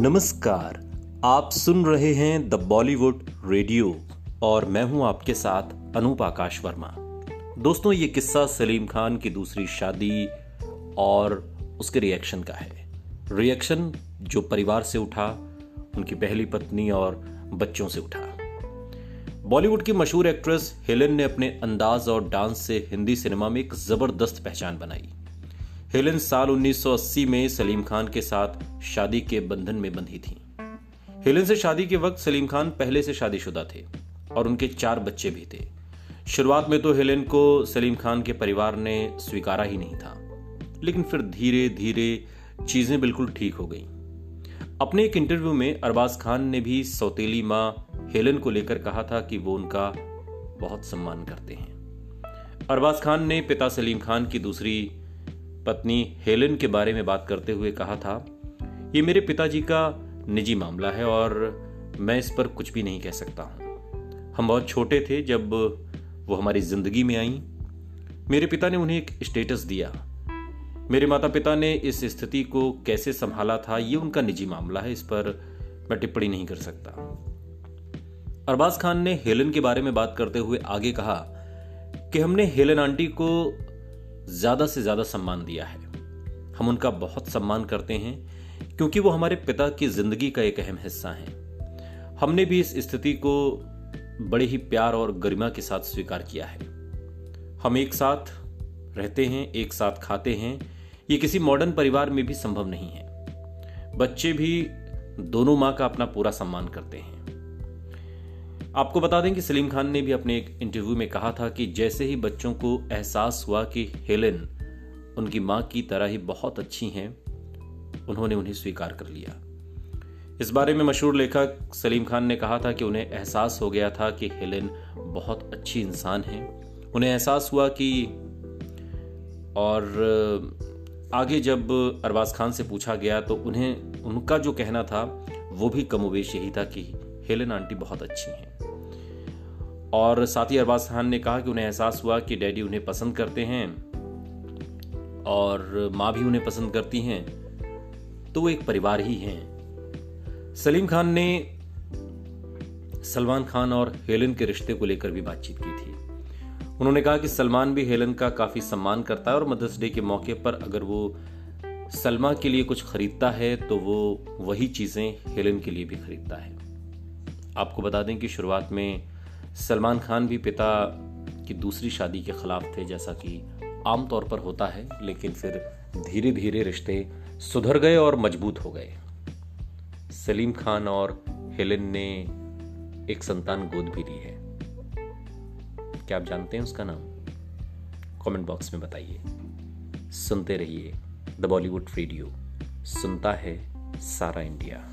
नमस्कार, आप सुन रहे हैं द बॉलीवुड रेडियो और मैं हूँ आपके साथ अनूप आकाश वर्मा। दोस्तों, ये किस्सा सलीम खान की दूसरी शादी और उसके रिएक्शन का है। रिएक्शन जो परिवार से उठा, उनकी पहली पत्नी और बच्चों से उठा। बॉलीवुड की मशहूर एक्ट्रेस हेलेन ने अपने अंदाज और डांस से हिंदी सिनेमा में एक ज़बरदस्त पहचान बनाई। हेलेन साल 1980 में सलीम खान के साथ शादी के बंधन में बंधी थी। हेलेन से शादी के वक्त सलीम खान पहले से शादीशुदा थे और उनके चार बच्चे भी थे। शुरुआत में तो हेलेन को सलीम खान के परिवार ने स्वीकारा ही नहीं था। लेकिन फिर धीरे धीरे चीज़ें बिल्कुल ठीक हो गई। अपने एक इंटरव्यू में अरबाज खान ने भी सौतेली माँ हेलेन को लेकर कहा था कि वो उनका बहुत सम्मान करते हैं। अरबाज खान ने पिता सलीम खान की दूसरी पत्नी हेलेन के बारे में बात करते हुए कहा था, ये मेरे पिताजी का निजी मामला है और मैं इस पर कुछ भी नहीं कह सकता हूँ। हम बहुत छोटे थे जब वो हमारी ज़िंदगी में आई। मेरे पिता ने उन्हें एक स्टेटस दिया। मेरे माता पिता ने इस स्थिति को कैसे संभाला था, ये उनका निजी मामला है, इस पर मैं टिप्पणी नहीं कर सकता। अरबाज खान ने हेलन के बारे में बात करते हुए आगे कहा कि हमने हेलन आंटी को ज़्यादा से ज़्यादा सम्मान दिया है। हम उनका बहुत सम्मान करते हैं, क्योंकि वो हमारे पिता की ज़िंदगी का एक अहम हिस्सा हैं। हमने भी इस स्थिति को बड़े ही प्यार और गरिमा के साथ स्वीकार किया है। हम एक साथ रहते हैं, एक साथ खाते हैं। ये किसी मॉडर्न परिवार में भी संभव नहीं है। बच्चे भी दोनों माँ का अपना पूरा सम्मान करते हैं। आपको बता दें कि सलीम खान ने भी अपने एक इंटरव्यू में कहा था कि जैसे ही बच्चों को एहसास हुआ कि हेलेन उनकी माँ की तरह ही बहुत अच्छी हैं, उन्होंने उन्हें स्वीकार कर लिया। इस बारे में मशहूर लेखक सलीम खान ने कहा था कि उन्हें एहसास हो गया था कि हेलेन बहुत अच्छी इंसान है। उन्हें एहसास हुआ कि और आगे जब अरबाज खान से पूछा गया तो उन्हें, उनका जो कहना था, वो भी कमोवेश यही था कि हेलेन आंटी बहुत अच्छी हैं। और साथ ही अरबाज खान ने कहा कि उन्हें एहसास हुआ कि डैडी उन्हें पसंद करते हैं और माँ भी उन्हें पसंद करती हैं तो वो एक परिवार ही हैं। सलीम खान ने सलमान खान और हेलन के रिश्ते को लेकर भी बातचीत की थी। उन्होंने कहा कि सलमान भी हेलन का काफ़ी सम्मान करता है और मदर्स डे के मौके पर अगर वो सलमा के लिए कुछ खरीदता है तो वो वही चीज़ें हेलन के लिए भी खरीदता है। आपको बता दें कि शुरुआत में सलमान खान भी पिता की दूसरी शादी के खिलाफ थे, जैसा कि आमतौर पर होता है, लेकिन फिर धीरे धीरे रिश्ते सुधर गए और मज़बूत हो गए। सलीम खान और हेलेन ने एक संतान गोद भी ली है। क्या आप जानते हैं उसका नाम? कमेंट बॉक्स में बताइए। सुनते रहिए द बॉलीवुड रेडियो। सुनता है सारा इंडिया।